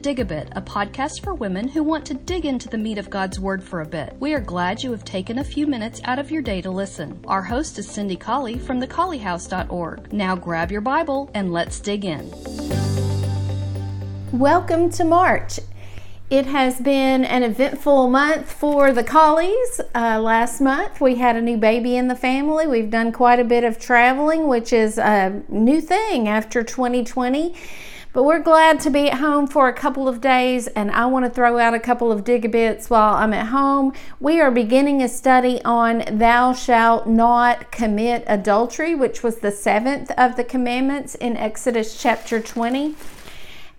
Dig a Bit, a podcast for women who want to dig into the meat of God's Word for a bit. We are glad you have taken a few minutes out of your day to listen. Our host is Cindy Colley from thecolleyhouse.org. Now grab your Bible and let's dig in. Welcome to March. It has been an eventful month for the Colleys. Uh, last month we had a new baby in the family. We've done quite a bit of traveling, which is a new thing after 2020. But we're glad to be at home for a couple of days, and I want to throw out a couple of digabits while I'm at home. We are beginning a study on Thou shalt not commit adultery, which was the seventh of the commandments in Exodus chapter 20.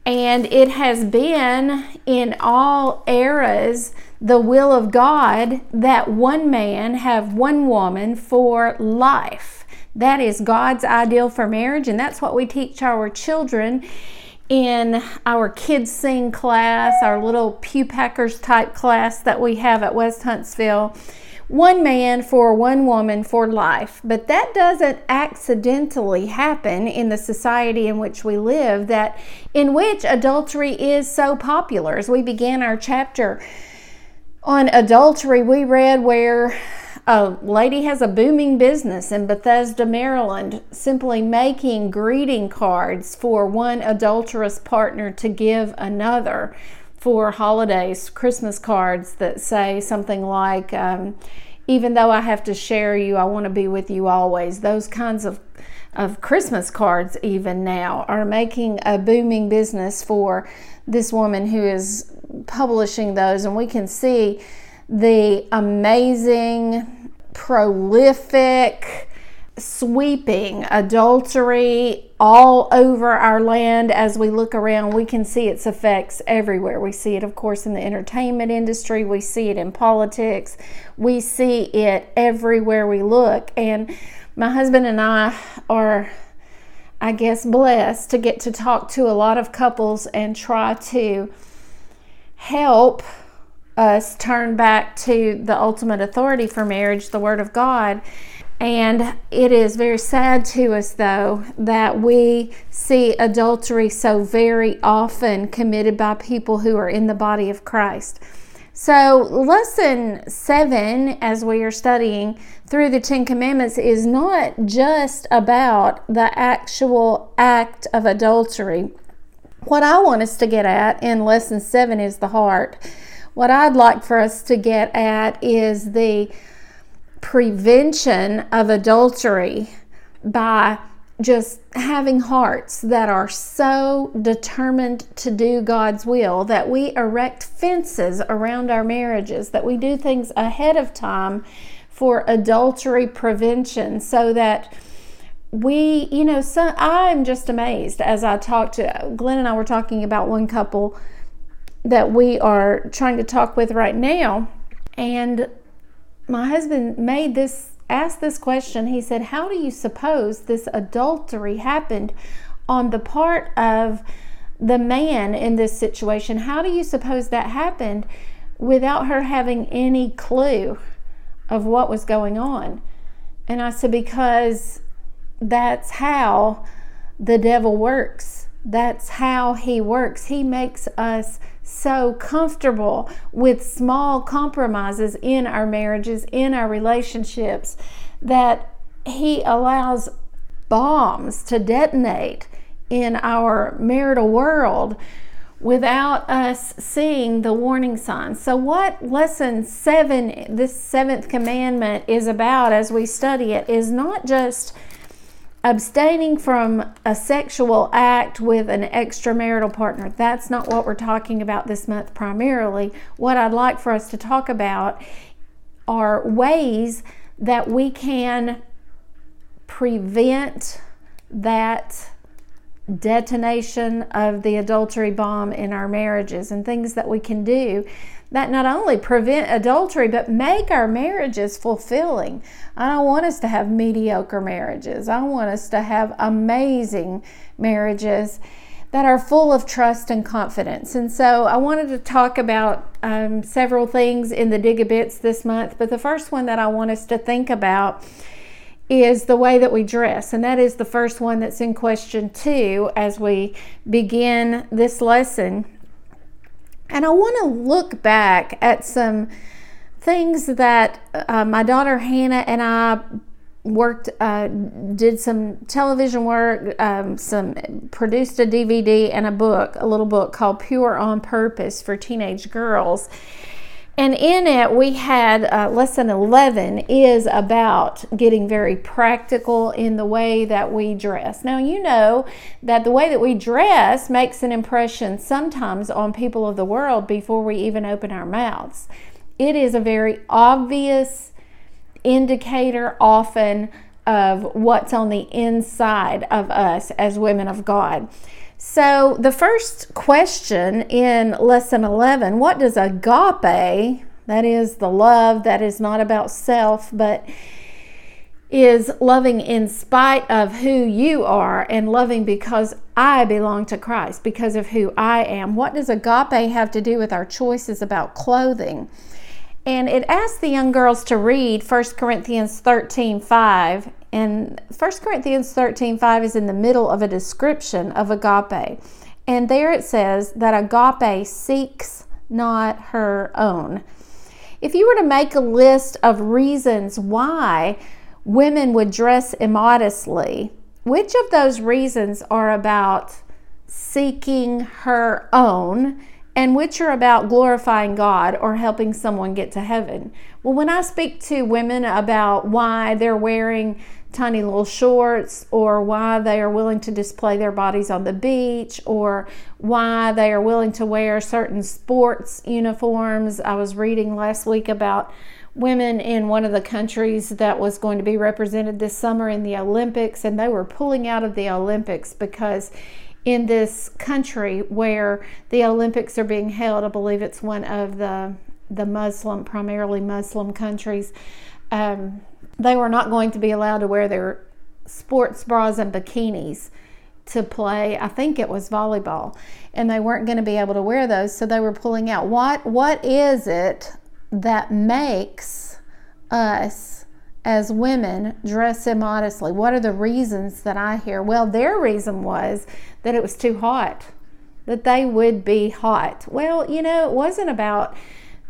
And it has been in all eras the will of God that one man have one woman for life. That is God's ideal for marriage, and that's what we teach our children in our kids sing class, our little pew packers type class that we have at West Huntsville. One man for one woman for life. But that doesn't accidentally happen in the society in which we live, that in which adultery is so popular. As we began our chapter on adultery, we read where a lady has a booming business in Bethesda, Maryland, simply making greeting cards for one adulterous partner to give another for holidays, Christmas cards that say something like, um, even though I have to share you, I want to be with you always. Those kinds of, of Christmas cards, even now, are making a booming business for this woman who is publishing those. And we can see the amazing, prolific, sweeping adultery all over our land. As we look around we can see its effects everywhere. We see it of course in the entertainment industry. We see it in politics. We see it everywhere we look. And my husband and I are I guess blessed to get to talk to a lot of couples and try to help us turn back to the ultimate authority for marriage, the Word of God. And it is very sad to us, though, that we see adultery so very often committed by people who are in the body of Christ. So, lesson seven, as we are studying through the Ten Commandments, is not just about the actual act of adultery. What I want us to get at in lesson seven is the heart. What I'd like for us to get at is the prevention of adultery by just having hearts that are so determined to do God's will that we erect fences around our marriages, that we do things ahead of time for adultery prevention so that we, you know, so I'm just amazed as I talked to Glenn and I were talking about one couple that we are trying to talk with right now. And my husband made this, asked this question. He said, How do you suppose this adultery happened on the part of the man in this situation? How do you suppose that happened without her having any clue of what was going on? And I said, Because that's how the devil works. That's how he works. He makes us so comfortable with small compromises in our marriages, in our relationships, that He allows bombs to detonate in our marital world without us seeing the warning signs. So, what lesson seven, this seventh commandment, is about as we study it is not just abstaining from a sexual act with an extramarital partner. That's not what we're talking about this month primarily. What I'd like for us to talk about are ways that we can prevent that detonation of the adultery bomb in our marriages and things that we can do that not only prevent adultery but make our marriages fulfilling. I don't want us to have mediocre marriages. I want us to have amazing marriages that are full of trust and confidence. And so I wanted to talk about um, several things in the Dig a Bits this month, but the first one that I want us to think about is the way that we dress. And that is the first one that's in question two as we begin this lesson. And I want to look back at some things that uh, my daughter Hannah and I worked, uh, did some television work, um, some produced a DVD and a book, a little book called Pure on Purpose for teenage girls. And in it, we had uh, lesson 11 is about getting very practical in the way that we dress. Now, you know that the way that we dress makes an impression sometimes on people of the world before we even open our mouths. It is a very obvious indicator, often, of what's on the inside of us as women of God. So, the first question in lesson 11 what does agape, that is the love that is not about self, but is loving in spite of who you are and loving because I belong to Christ, because of who I am. What does agape have to do with our choices about clothing? And it asks the young girls to read 1 Corinthians 13 5 and 1 Corinthians 13 5 is in the middle of a description of agape. And there it says that agape seeks not her own. If you were to make a list of reasons why women would dress immodestly, which of those reasons are about seeking her own and which are about glorifying God or helping someone get to heaven? Well, when I speak to women about why they're wearing tiny little shorts or why they are willing to display their bodies on the beach or why they are willing to wear certain sports uniforms. I was reading last week about women in one of the countries that was going to be represented this summer in the Olympics, and they were pulling out of the Olympics because in this country where the Olympics are being held, I believe it's one of the the Muslim, primarily Muslim countries. Um, they were not going to be allowed to wear their sports bras and bikinis to play i think it was volleyball and they weren't going to be able to wear those so they were pulling out. What what is it that makes us as women dress immodestly? What are the reasons that i hear? Well their reason was that it was too hot that they would be hot. Well you know it wasn't about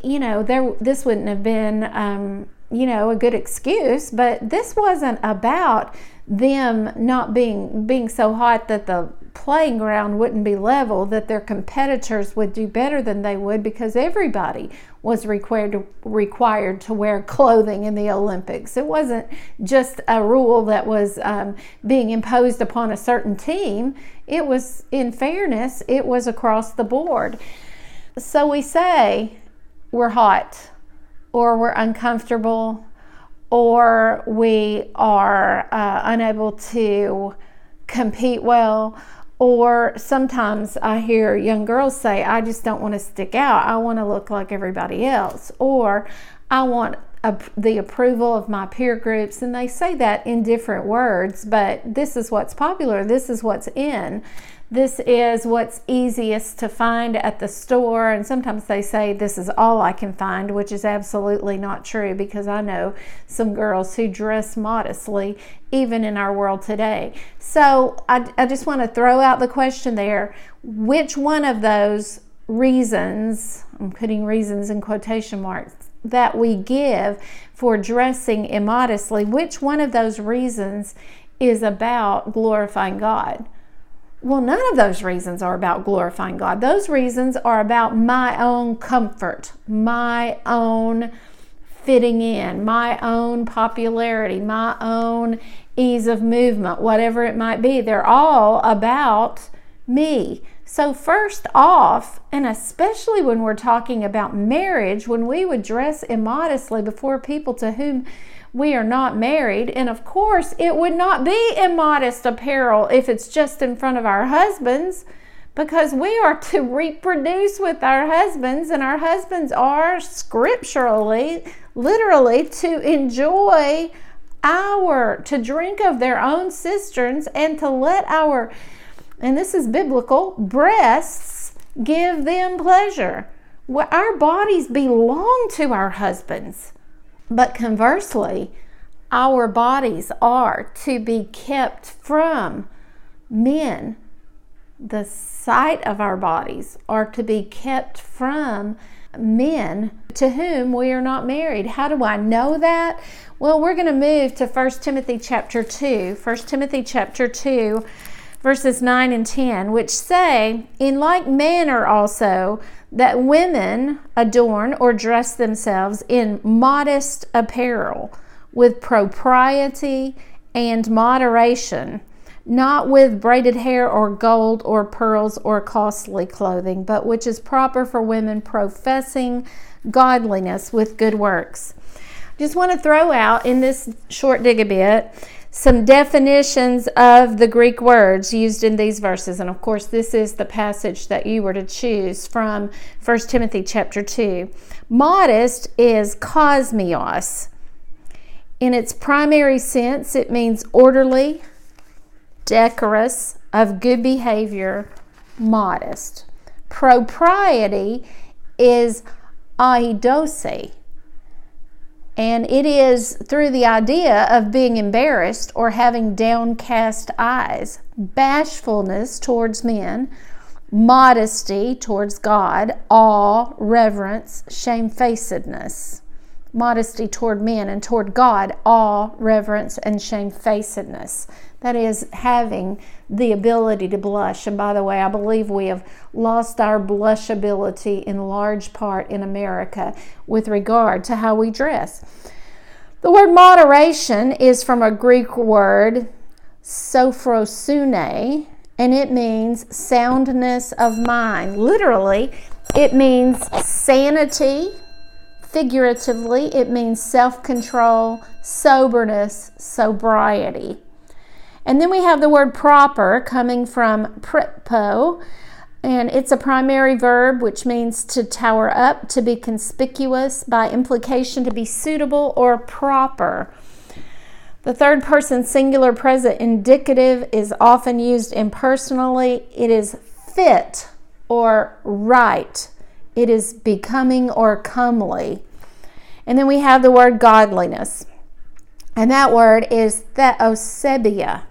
you know there this wouldn't have been um, you know, a good excuse, but this wasn't about them not being being so hot that the playing ground wouldn't be level that their competitors would do better than they would because everybody was required to, required to wear clothing in the Olympics. It wasn't just a rule that was um, being imposed upon a certain team. It was, in fairness, it was across the board. So we say we're hot or we're uncomfortable or we are uh, unable to compete well. Or sometimes I hear young girls say, I just don't want to stick out. I want to look like everybody else. Or I want a, the approval of my peer groups. And they say that in different words, but this is what's popular, this is what's in. This is what's easiest to find at the store. And sometimes they say this is all I can find, which is absolutely not true because I know some girls who dress modestly even in our world today. So I, I just want to throw out the question there which one of those reasons, I'm putting reasons in quotation marks, that we give for dressing immodestly, which one of those reasons is about glorifying God? Well, none of those reasons are about glorifying God. Those reasons are about my own comfort, my own fitting in, my own popularity, my own ease of movement, whatever it might be. They're all about me. So, first off, and especially when we're talking about marriage, when we would dress immodestly before people to whom we are not married. And of course, it would not be immodest apparel if it's just in front of our husbands because we are to reproduce with our husbands, and our husbands are scripturally, literally, to enjoy our, to drink of their own cisterns and to let our, and this is biblical, breasts give them pleasure. Our bodies belong to our husbands. But conversely, our bodies are to be kept from men. the sight of our bodies are to be kept from men to whom we are not married. How do I know that? Well, we're going to move to 1 Timothy chapter 2. 1 Timothy chapter 2 verses 9 and 10, which say, In like manner also, that women adorn or dress themselves in modest apparel, with propriety and moderation, not with braided hair or gold or pearls or costly clothing, but which is proper for women professing godliness with good works. Just want to throw out in this short dig a bit some definitions of the Greek words used in these verses. And of course, this is the passage that you were to choose from 1 Timothy chapter 2. Modest is kosmios. In its primary sense, it means orderly, decorous, of good behavior, modest. Propriety is aidos and it is through the idea of being embarrassed or having downcast eyes, bashfulness towards men, modesty towards God, awe, reverence, shamefacedness. Modesty toward men and toward God, awe, reverence, and shamefacedness. That is having the ability to blush. And by the way, I believe we have lost our blushability in large part in America with regard to how we dress. The word moderation is from a Greek word, sophrosune, and it means soundness of mind. Literally, it means sanity. Figuratively, it means self control, soberness, sobriety. And then we have the word proper coming from prepo, and it's a primary verb which means to tower up, to be conspicuous, by implication, to be suitable or proper. The third person singular present indicative is often used impersonally. It is fit or right. It is becoming or comely. And then we have the word godliness. And that word is theosebeia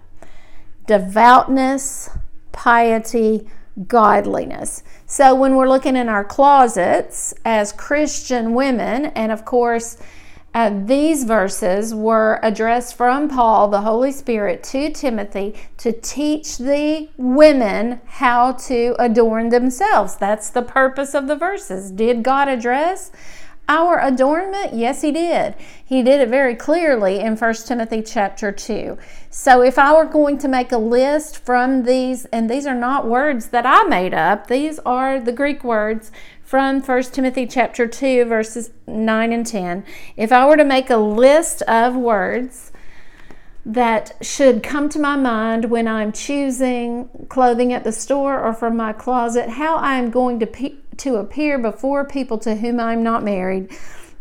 devoutness, piety, godliness. So when we're looking in our closets as Christian women, and of course, uh, these verses were addressed from Paul, the Holy Spirit, to Timothy to teach the women how to adorn themselves. That's the purpose of the verses. Did God address our adornment? Yes, he did. He did it very clearly in 1 Timothy chapter 2. So if I were going to make a list from these, and these are not words that I made up, these are the Greek words from 1 Timothy chapter 2 verses 9 and 10. If I were to make a list of words that should come to my mind when I'm choosing clothing at the store or from my closet, how I'm going to pe- to appear before people to whom I'm not married.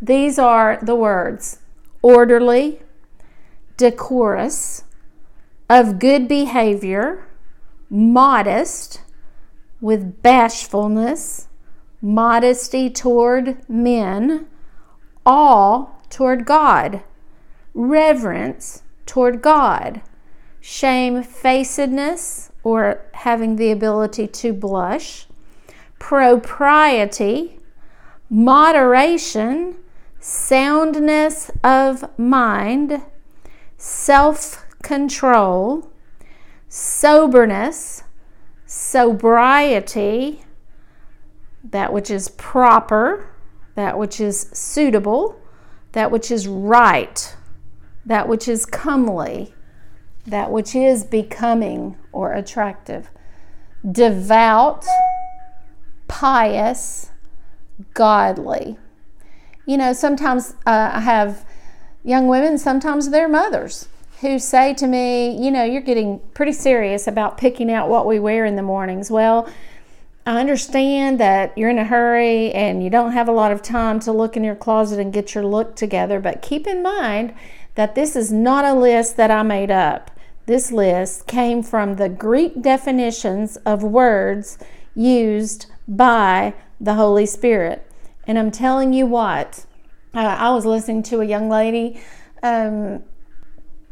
These are the words orderly, decorous, of good behavior, modest, with bashfulness, modesty toward men, awe toward God, reverence toward God, shamefacedness, or having the ability to blush, propriety, moderation, soundness of mind, self control, soberness, sobriety, that which is proper, that which is suitable, that which is right, that which is comely, that which is becoming or attractive, devout pious, godly. You know, sometimes uh, I have young women, sometimes they're mothers who say to me, you know, you're getting pretty serious about picking out what we wear in the mornings. Well, I understand that you're in a hurry and you don't have a lot of time to look in your closet and get your look together, but keep in mind that this is not a list that I made up. This list came from the Greek definitions of words used by the Holy Spirit. And I'm telling you what, I was listening to a young lady um,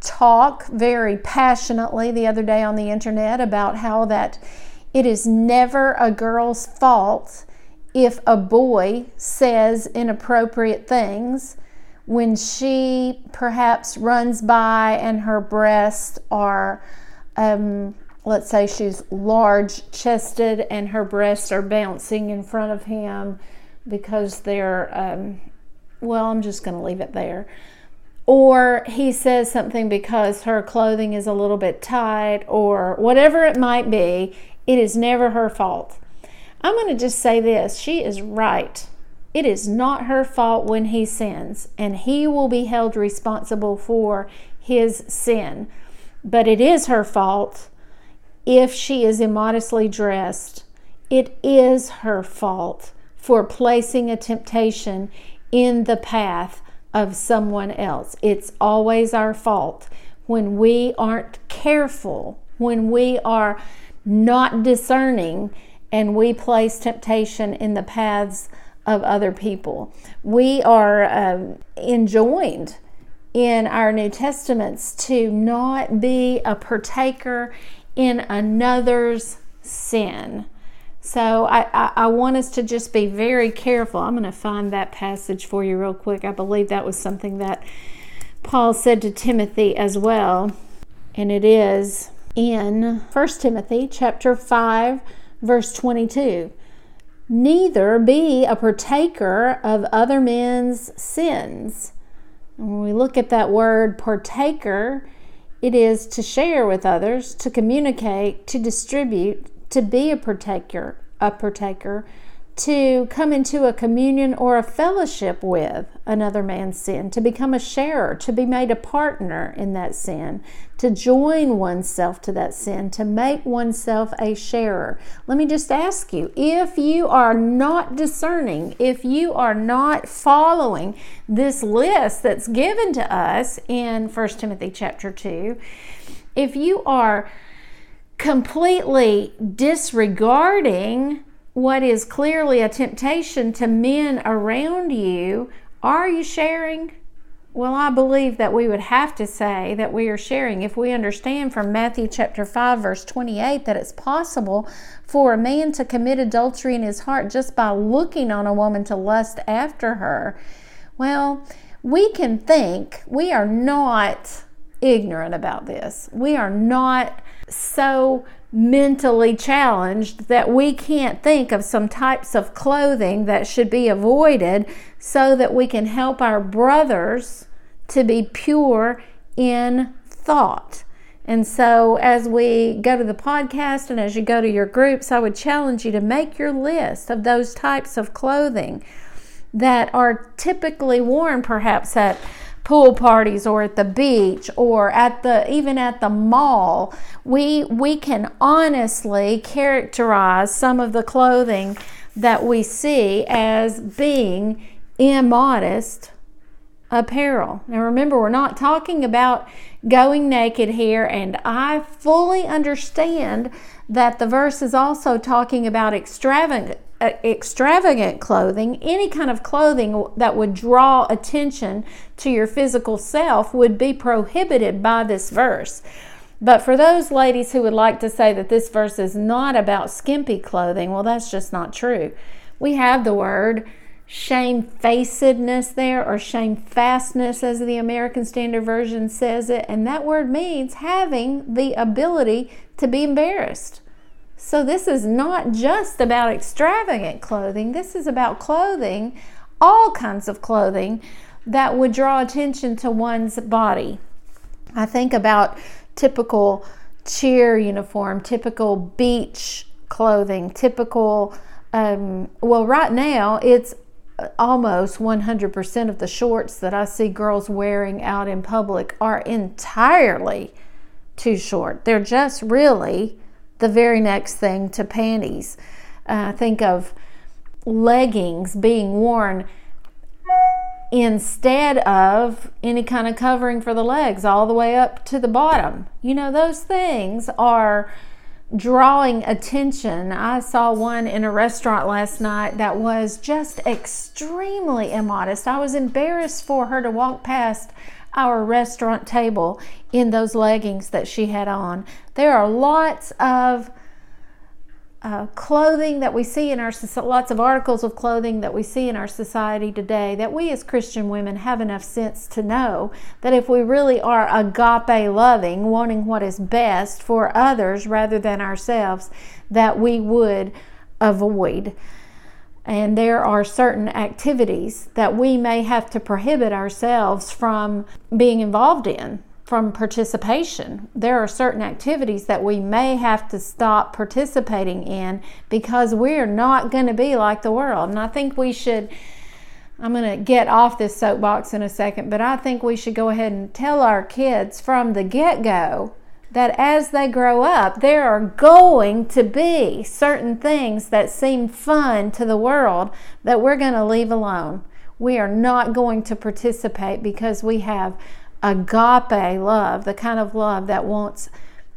talk very passionately the other day on the internet about how that It is never a girl's fault if a boy says inappropriate things when she perhaps runs by and her breasts are, um, let's say she's large chested and her breasts are bouncing in front of him because they're, um, well, I'm just going to leave it there. Or he says something because her clothing is a little bit tight, or whatever it might be, it is never her fault. I'm going to just say this she is right. It is not her fault when he sins, and he will be held responsible for his sin. But it is her fault if she is immodestly dressed. It is her fault for placing a temptation in the path of someone else. It's always our fault when we aren't careful, when we are not discerning, and we place temptation in the paths of other people. We are um, enjoined in our New Testaments to not be a partaker in another's sin. So I, I, I, want us to just be very careful. I'm going to find that passage for you real quick. I believe that was something that Paul said to Timothy as well. And it is in 1 Timothy chapter 5 verse 22. Neither be a partaker of other men's sins. When we look at that word partaker, it is to share with others, to communicate, to distribute, to be a partaker, a partaker, to come into a communion or a fellowship with another man's sin, to become a sharer, to be made a partner in that sin, to join oneself to that sin, to make oneself a sharer. Let me just ask you if you are not discerning, if you are not following this list that's given to us in 1 Timothy chapter 2, if you are completely disregarding what is clearly a temptation to men around you, are you sharing? Well, I believe that we would have to say that we are sharing if we understand from Matthew chapter 5 verse 28 that it's possible for a man to commit adultery in his heart just by looking on a woman to lust after her. Well, we can think we are not ignorant about this. We are not so mentally challenged that we can't think of some types of clothing that should be avoided so that we can help our brothers to be pure in thought. And so, as we go to the podcast and as you go to your groups, I would challenge you to make your list of those types of clothing that are typically worn perhaps at pool parties or at the beach or at the even at the mall we we can honestly characterize some of the clothing that we see as being immodest apparel. Now remember, we're not talking about going naked here, and I fully understand that the verse is also talking about extravagant extravagant clothing, any kind of clothing that would draw attention to your physical self would be prohibited by this verse. But for those ladies who would like to say that this verse is not about skimpy clothing, well, that's just not true. We have the word shamefacedness there, or shamefastness, as the American Standard Version says it, and that word means having the ability to be embarrassed. So, this is not just about extravagant clothing, this is about clothing, all kinds of clothing that would draw attention to one's body. I think about typical cheer uniform, typical beach clothing, typical, um, well, right now it's almost 100% of the shorts that I see girls wearing out in public are entirely too short. They're just really the very next thing to panties. Uh, think of leggings being worn instead of any kind of covering for the legs all the way up to the bottom. You know, those things are drawing attention. I saw one in a restaurant last night that was just extremely immodest. I was embarrassed for her to walk past our restaurant table in those leggings that she had on. There are lots of uh, clothing that we see in our lots of articles of clothing that we see in our society today that we as Christian women have enough sense to know that if we really are agape loving, wanting what is best for others rather than ourselves, that we would avoid. And there are certain activities that we may have to prohibit ourselves from being involved in from participation. There are certain activities that we may have to stop participating in because we're not going to be like the world. And I think we should. I'm going to get off this soapbox in a second, but I think we should go ahead and tell our kids from the get go that as they grow up, there are going to be certain things that seem fun to the world that we're going to leave alone. We are not going to participate because we have agape love, the kind of love that wants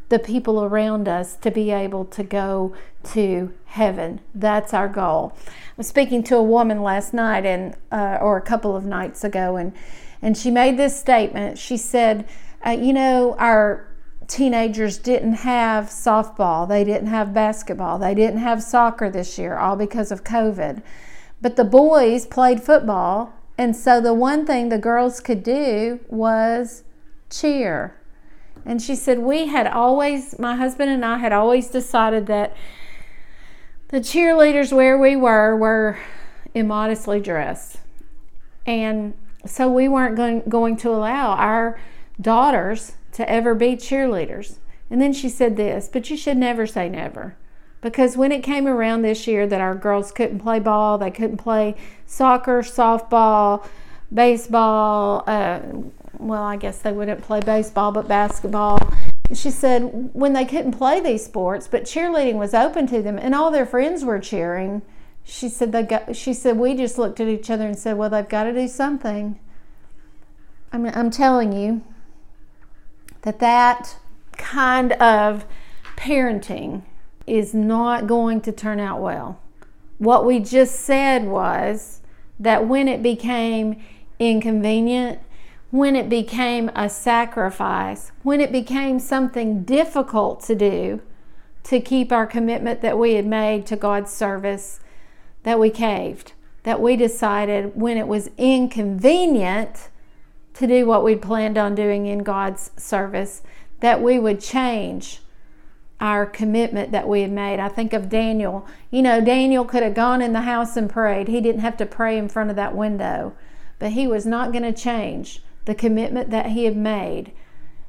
the people around us to be able to go to heaven. That's our goal. I was speaking to a woman last night and uh, or a couple of nights ago, and and she made this statement. She said, uh, "You know, our teenagers didn't have softball, they didn't have basketball, they didn't have soccer this year, all because of COVID. But the boys played football and so the one thing the girls could do was cheer. And she said, We had always, my husband and I had always decided that the cheerleaders where we were were immodestly dressed. And so we weren't going, going to allow our daughters to ever be cheerleaders. And then she said this, but you should never say never. Because when it came around this year that our girls couldn't play ball, they couldn't play soccer, softball, baseball, uh, well, I guess they wouldn't play baseball, but basketball. She said when they couldn't play these sports, but cheerleading was open to them and all their friends were cheering. She said they got, she said we just looked at each other and said, well, they've got to do something. I mean, I'm telling you that that kind of parenting is not going to turn out well. What we just said was that when it became inconvenient, when it became a sacrifice, when it became something difficult to do to keep our commitment that we had made to God's service, that we caved, that we decided when it was inconvenient to do what we'd planned on doing in God's service, that we would change our commitment that we had made. I think of Daniel. You know, Daniel could have gone in the house and prayed. He didn't have to pray in front of that window, but he was not going to change the commitment that he had made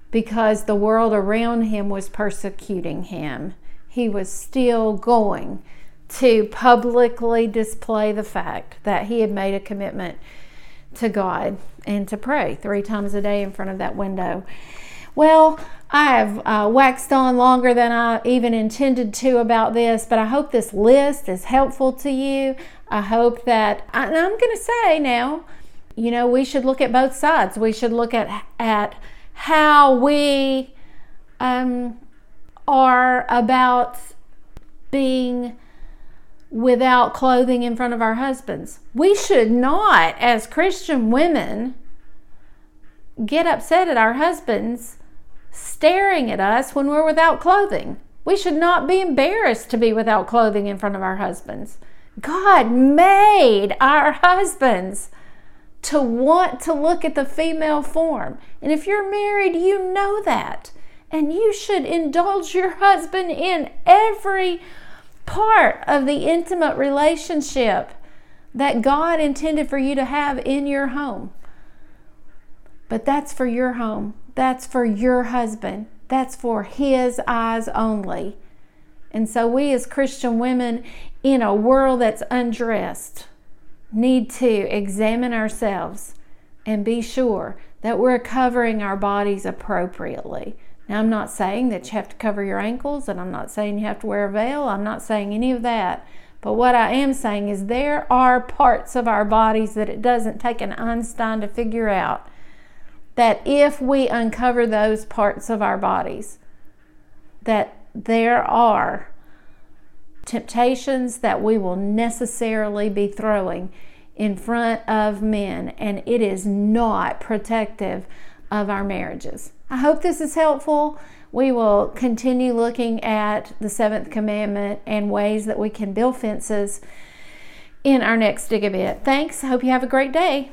because the world around him was persecuting him. He was still going to publicly display the fact that he had made a commitment to God and to pray three times a day in front of that window. Well, I have uh, waxed on longer than I even intended to about this, but I hope this list is helpful to you. I hope that, and I'm going to say now, you know, we should look at both sides. We should look at at how we um, are about being without clothing in front of our husbands. We should not, as Christian women, get upset at our husbands staring at us when we're without clothing. We should not be embarrassed to be without clothing in front of our husbands. God made our husbands to want to look at the female form. And if you're married, you know that. And you should indulge your husband in every part of the intimate relationship that God intended for you to have in your home. But that's for your home. That's for your husband. That's for his eyes only. And so, we as Christian women in a world that's undressed need to examine ourselves and be sure that we're covering our bodies appropriately. Now, I'm not saying that you have to cover your ankles, and I'm not saying you have to wear a veil. I'm not saying any of that. But what I am saying is there are parts of our bodies that it doesn't take an Einstein to figure out that if we uncover those parts of our bodies, that there are temptations that we will necessarily be throwing in front of men, and it is not protective of our marriages. I hope this is helpful. we will continue looking at the seventh commandment and ways that we can build fences in our next dig a bit. Thanks. Hope you have a great day.